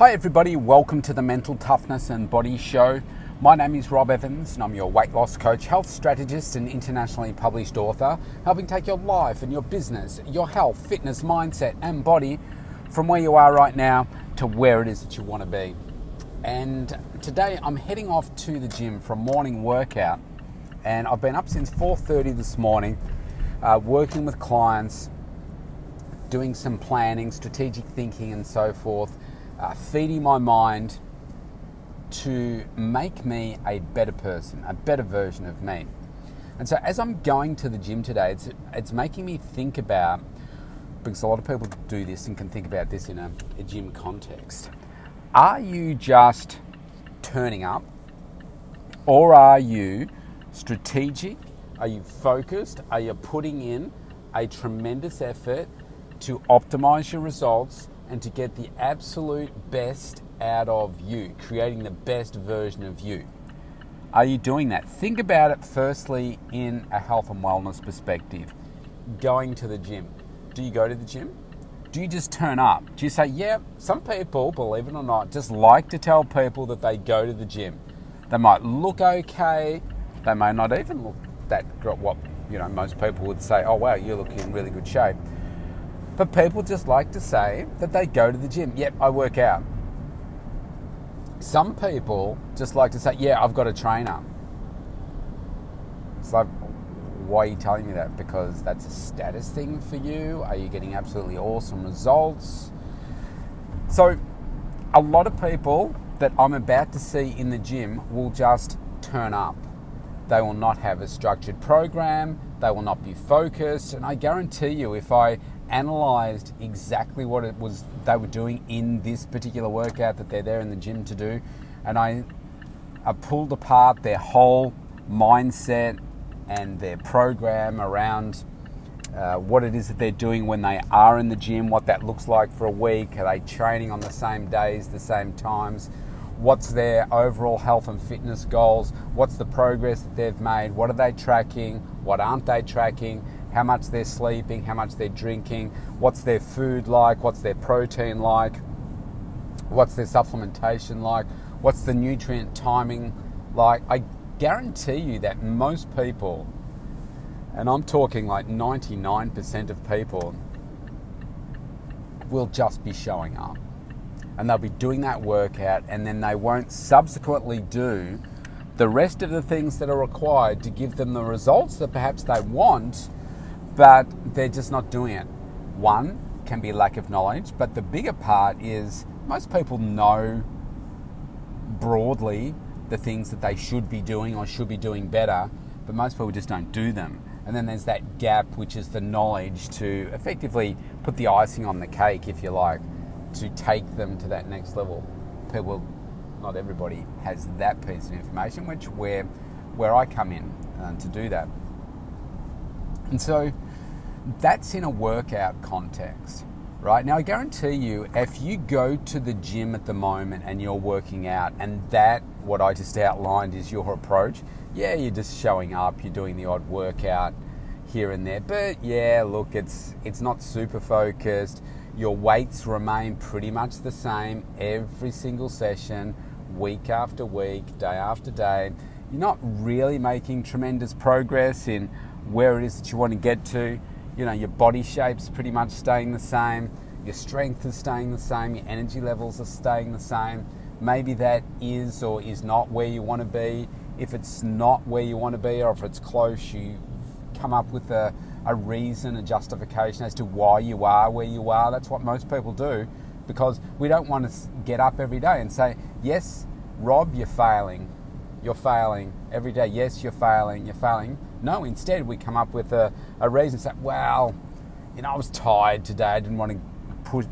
Hi, everybody. Welcome to the Mental Toughness and Body Show. My name is Rob Evans, and I'm your weight loss coach, health strategist, and internationally published author, helping take your life and your business, your health, fitness, mindset, and body from where you are right now to where it is that you want to be. And today I'm heading off to the gym for a morning workout, and I've been up since 4:30 this morning, uh, working with clients, doing some planning, strategic thinking, and so forth uh, feeding my mind to make me a better person, a better version of me. And so, as I'm going to the gym today, it's, it's making me think about because a lot of people do this and can think about this in a, a gym context. Are you just turning up, or are you strategic? Are you focused? Are you putting in a tremendous effort to optimize your results and to get the absolute best out of you, creating the best version of you. Are you doing that? Think about it firstly in a health and wellness perspective. Going to the gym. Do you go to the gym? Do you just turn up? Do you say, yeah, some people, believe it or not, just like to tell people that they go to the gym. They might look okay, they may not even look that what you know most people would say, oh wow, you look in really good shape. But people just like to say that they go to the gym. Yep, I work out. Some people just like to say, yeah, I've got a trainer. It's like, why are you telling me that? Because that's a status thing for you? Are you getting absolutely awesome results? So, a lot of people that I'm about to see in the gym will just turn up. They will not have a structured program, they will not be focused, and I guarantee you, if I analyzed exactly what it was they were doing in this particular workout that they're there in the gym to do, and I, I pulled apart their whole mindset and their program around uh, what it is that they're doing when they are in the gym, what that looks like for a week. Are they training on the same days, the same times? What's their overall health and fitness goals? What's the progress that they've made? What are they tracking? What aren't they tracking? How much they're sleeping, how much they're drinking, what's their food like, what's their protein like, what's their supplementation like, what's the nutrient timing like. I guarantee you that most people, and I'm talking like 99% of people, will just be showing up. And they'll be doing that workout, and then they won't subsequently do the rest of the things that are required to give them the results that perhaps they want but they're just not doing it. One can be lack of knowledge, but the bigger part is most people know broadly the things that they should be doing or should be doing better, but most people just don't do them. And then there's that gap, which is the knowledge to effectively put the icing on the cake, if you like, to take them to that next level. People, not everybody has that piece of information, which where where I come in uh, to do that. And so that's in a workout context, right? Now, I guarantee you, if you go to the gym at the moment and you're working out, and that, what I just outlined, is your approach, yeah, you're just showing up, you're doing the odd workout here and there, but yeah, look, it's it's not super focused. Your weights remain pretty much the same every single session, week after week, day after day. You're not really making tremendous progress in where it is that you want to get to you know, your body shape's pretty much staying the same, your strength is staying the same, your energy levels are staying the same. Maybe that is or is not where you want to be. If it's not where you want to be, or if it's close, you come up with a, a reason, a justification as to why you are where you are. That's what most people do because we don't want to get up every day and say, Yes, Rob, you're failing. You're failing every day. Yes, you're failing. You're failing no, instead we come up with a, a reason. Say, well, you know, I was tired today. I didn't want to push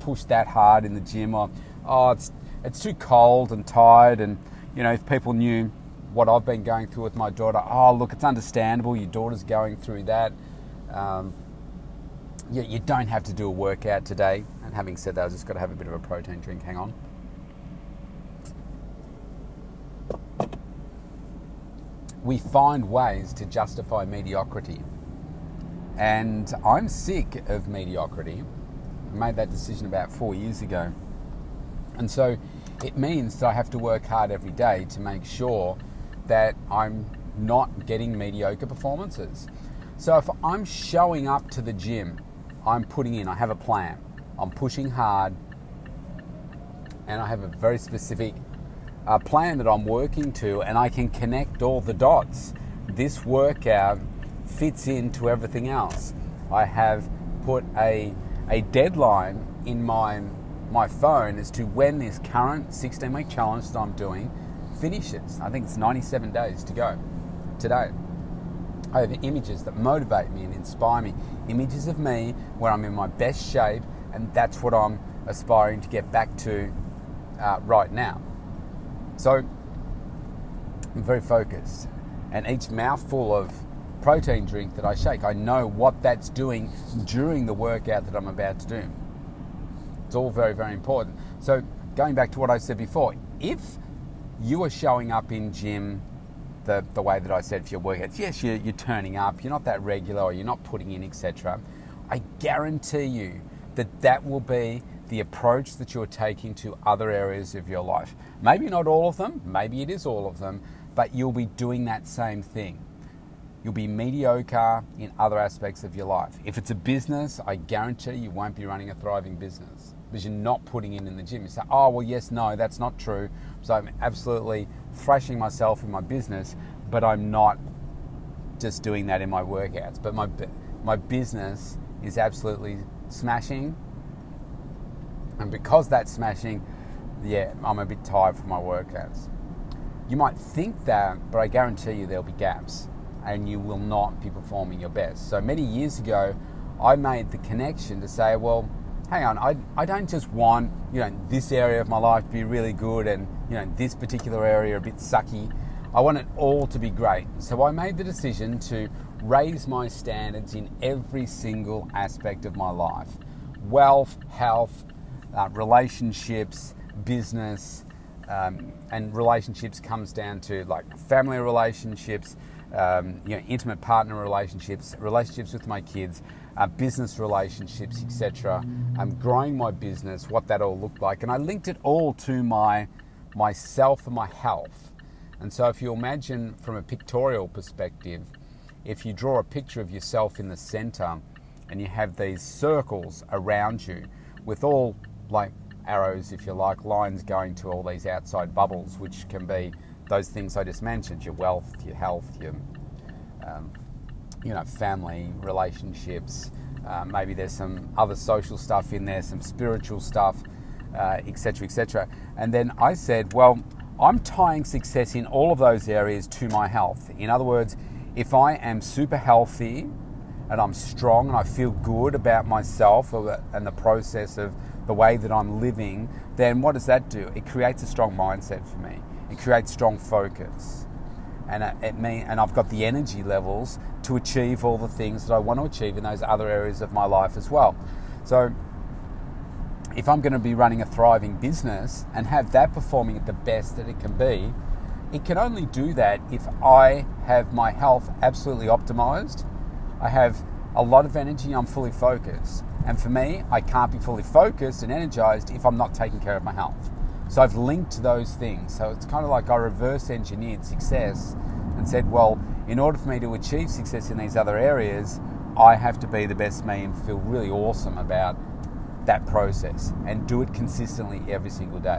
push that hard in the gym. Or oh, it's it's too cold and tired. And you know, if people knew what I've been going through with my daughter, oh look, it's understandable. Your daughter's going through that. Um, you, you don't have to do a workout today. And having said that, I've just got to have a bit of a protein drink. Hang on. We find ways to justify mediocrity. And I'm sick of mediocrity. I made that decision about four years ago. And so it means that I have to work hard every day to make sure that I'm not getting mediocre performances. So if I'm showing up to the gym, I'm putting in, I have a plan, I'm pushing hard, and I have a very specific uh, plan that I'm working to, and I can connect all the dots. This workout fits into everything else. I have put a, a deadline in my, my phone as to when this current 16 week challenge that I'm doing finishes. I think it's 97 days to go today. I have images that motivate me and inspire me, images of me where I'm in my best shape, and that's what I'm aspiring to get back to uh, right now. So I'm very focused, and each mouthful of protein drink that I shake, I know what that's doing during the workout that I'm about to do. It's all very, very important. So, going back to what I said before, if you are showing up in gym the, the way that I said for your workouts, yes, you're, you're turning up, you're not that regular, or you're not putting in, etc. I guarantee you that that will be the approach that you're taking to other areas of your life. Maybe not all of them, maybe it is all of them, but you'll be doing that same thing. You'll be mediocre in other aspects of your life. If it's a business, I guarantee you won't be running a thriving business because you're not putting in in the gym. You say, oh, well, yes, no, that's not true. So I'm absolutely thrashing myself in my business, but I'm not just doing that in my workouts. But my, my business is absolutely smashing and because that's smashing, yeah, I'm a bit tired from my workouts. You might think that, but I guarantee you there'll be gaps and you will not be performing your best. So many years ago, I made the connection to say, well, hang on, I, I don't just want, you know, this area of my life to be really good and, you know, this particular area a bit sucky. I want it all to be great. So I made the decision to raise my standards in every single aspect of my life wealth, health, uh, relationships, business, um, and relationships comes down to like family relationships, um, you know, intimate partner relationships, relationships with my kids, uh, business relationships, etc. I'm growing my business, what that all looked like, and I linked it all to my myself and my health. And so, if you imagine from a pictorial perspective, if you draw a picture of yourself in the center and you have these circles around you with all like arrows, if you like, lines going to all these outside bubbles, which can be those things I just mentioned: your wealth, your health, your um, you know family, relationships. Uh, maybe there's some other social stuff in there, some spiritual stuff, etc., uh, etc. Et and then I said, well, I'm tying success in all of those areas to my health. In other words, if I am super healthy and I'm strong and I feel good about myself and the process of the way that I'm living, then what does that do? It creates a strong mindset for me. It creates strong focus. And uh, it mean, and I've got the energy levels to achieve all the things that I want to achieve in those other areas of my life as well. So if I'm going to be running a thriving business and have that performing at the best that it can be, it can only do that if I have my health absolutely optimized. I have a lot of energy, I'm fully focused. And for me, I can't be fully focused and energized if I'm not taking care of my health. So I've linked those things. So it's kind of like I reverse engineered success and said, well, in order for me to achieve success in these other areas, I have to be the best me and feel really awesome about that process and do it consistently every single day.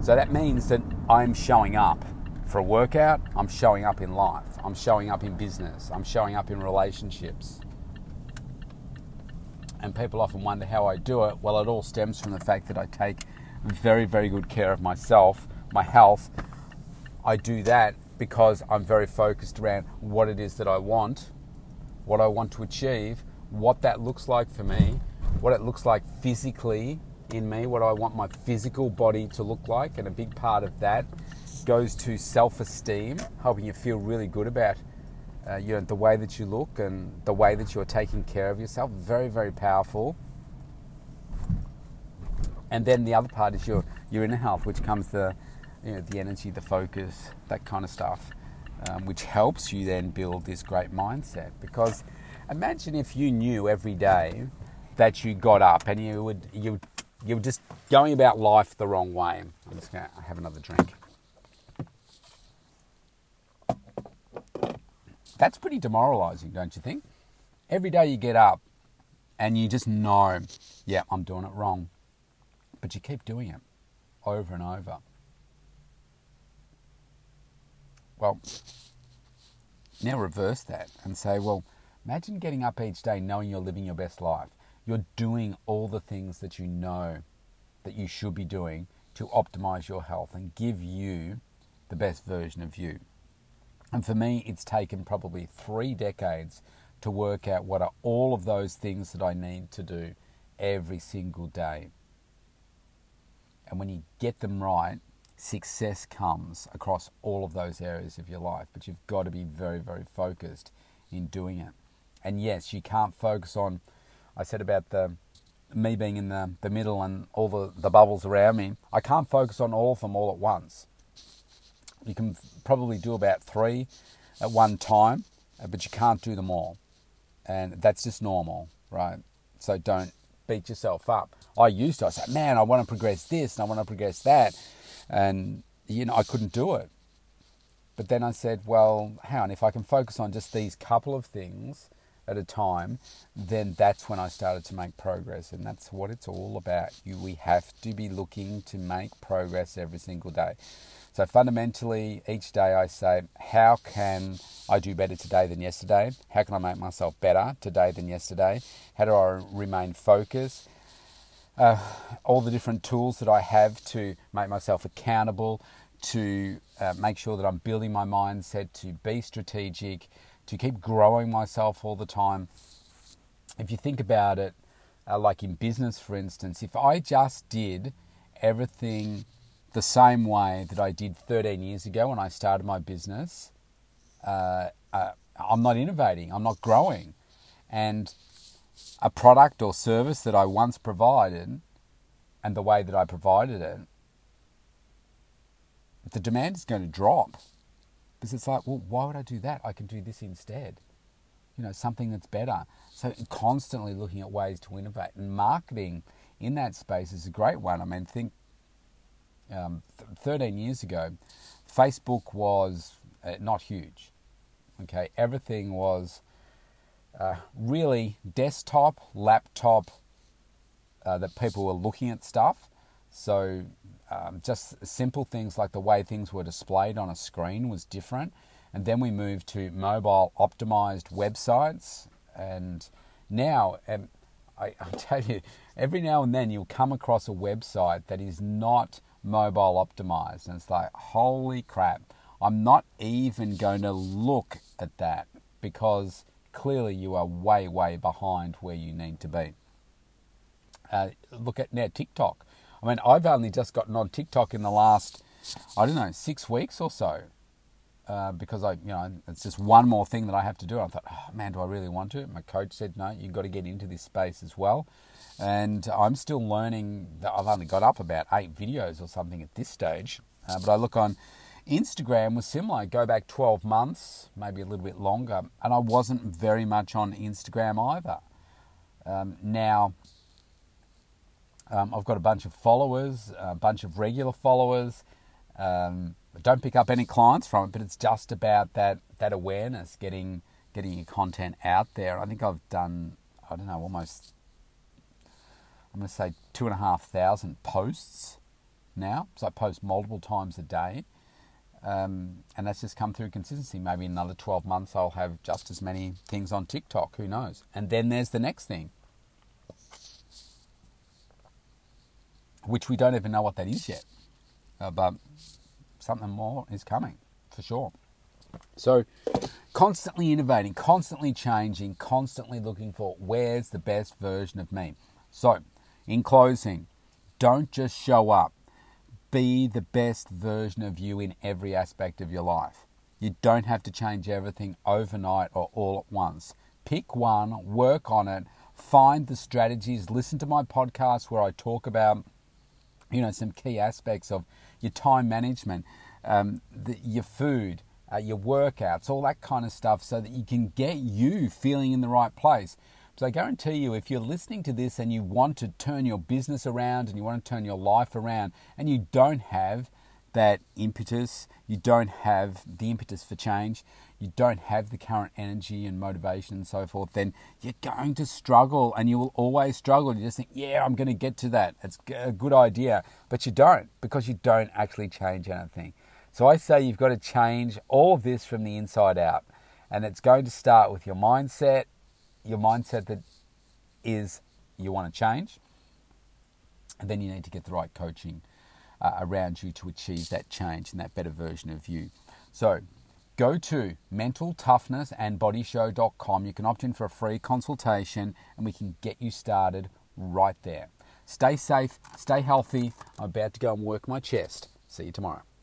So that means that I'm showing up for a workout, I'm showing up in life, I'm showing up in business, I'm showing up in relationships, and people often wonder how I do it. Well, it all stems from the fact that I take very, very good care of myself, my health. I do that because I'm very focused around what it is that I want, what I want to achieve, what that looks like for me, what it looks like physically in me, what I want my physical body to look like. And a big part of that goes to self esteem, helping you feel really good about uh, you know, the way that you look and the way that you're taking care of yourself. Very, very powerful. And then the other part is your, your inner health, which comes the, you know, the energy, the focus, that kind of stuff, um, which helps you then build this great mindset. Because imagine if you knew every day that you got up and you would you you're just going about life the wrong way. I'm just going to have another drink. That's pretty demoralizing, don't you think? Every day you get up and you just know, yeah, I'm doing it wrong. But you keep doing it over and over. Well, now reverse that and say, well, imagine getting up each day knowing you're living your best life. You're doing all the things that you know that you should be doing to optimize your health and give you the best version of you. And for me, it's taken probably three decades to work out what are all of those things that I need to do every single day. And when you get them right, success comes across all of those areas of your life. But you've got to be very, very focused in doing it. And yes, you can't focus on, I said about the me being in the, the middle and all the, the bubbles around me. I can't focus on all of them all at once. You can probably do about three at one time, uh, but you can't do them all. And that's just normal, right? So don't beat yourself up. I used to, I said, man, I want to progress this and I want to progress that. And, you know, I couldn't do it. But then I said, well, hang on, if I can focus on just these couple of things at a time, then that's when I started to make progress. And that's what it's all about. You, we have to be looking to make progress every single day. So fundamentally, each day I say, how can I do better today than yesterday? How can I make myself better today than yesterday? How do I remain focused? Uh, all the different tools that I have to make myself accountable, to uh, make sure that I'm building my mindset, to be strategic, to keep growing myself all the time. If you think about it, uh, like in business, for instance, if I just did everything the same way that I did 13 years ago when I started my business, uh, uh, I'm not innovating, I'm not growing. And a product or service that I once provided and the way that I provided it, the demand is going to drop. Because it's like, well, why would I do that? I can do this instead. You know, something that's better. So constantly looking at ways to innovate. And marketing in that space is a great one. I mean, think um, 13 years ago, Facebook was uh, not huge. Okay, everything was uh, really desktop, laptop, uh, that people were looking at stuff. So um, just simple things like the way things were displayed on a screen was different. And then we moved to mobile optimized websites. And now, um, I, I tell you, every now and then you'll come across a website that is not mobile optimized. And it's like, holy crap, I'm not even going to look at that because clearly you are way, way behind where you need to be. Uh, look at now TikTok. I mean, I've only just gotten on TikTok in the last, I don't know, six weeks or so. Uh, because I, you know, it's just one more thing that I have to do. I thought, oh, man, do I really want to? My coach said, no, you've got to get into this space as well. And I'm still learning. I've only got up about eight videos or something at this stage. Uh, but I look on Instagram was similar. I go back 12 months, maybe a little bit longer, and I wasn't very much on Instagram either. Um, now, um, I've got a bunch of followers, a bunch of regular followers. Um, don't pick up any clients from it, but it's just about that that awareness, getting getting your content out there. I think I've done, I don't know, almost I'm going to say two and a half thousand posts now. So I post multiple times a day. Um, and that's just come through consistency. Maybe in another 12 months, I'll have just as many things on TikTok. Who knows? And then there's the next thing, which we don't even know what that is yet. Uh, but something more is coming for sure. So, constantly innovating, constantly changing, constantly looking for where's the best version of me. So, in closing, don't just show up. Be the best version of you in every aspect of your life. You don't have to change everything overnight or all at once. Pick one, work on it, find the strategies, listen to my podcast where I talk about you know some key aspects of your time management, um, the, your food, uh, your workouts, all that kind of stuff, so that you can get you feeling in the right place. So I guarantee you, if you're listening to this and you want to turn your business around and you want to turn your life around and you don't have that impetus, you don't have the impetus for change, you don't have the current energy and motivation and so forth, then you're going to struggle and you will always struggle. You just think, yeah, I'm going to get to that. It's a good idea. But you don't because you don't actually change anything. So I say you've got to change all of this from the inside out. And it's going to start with your mindset, your mindset that is you want to change. And then you need to get the right coaching uh, around you to achieve that change and that better version of you. So go to mentaltoughnessandbodyshow.com. You can opt in for a free consultation and we can get you started right there. Stay safe, stay healthy. I'm about to go and work my chest. See you tomorrow.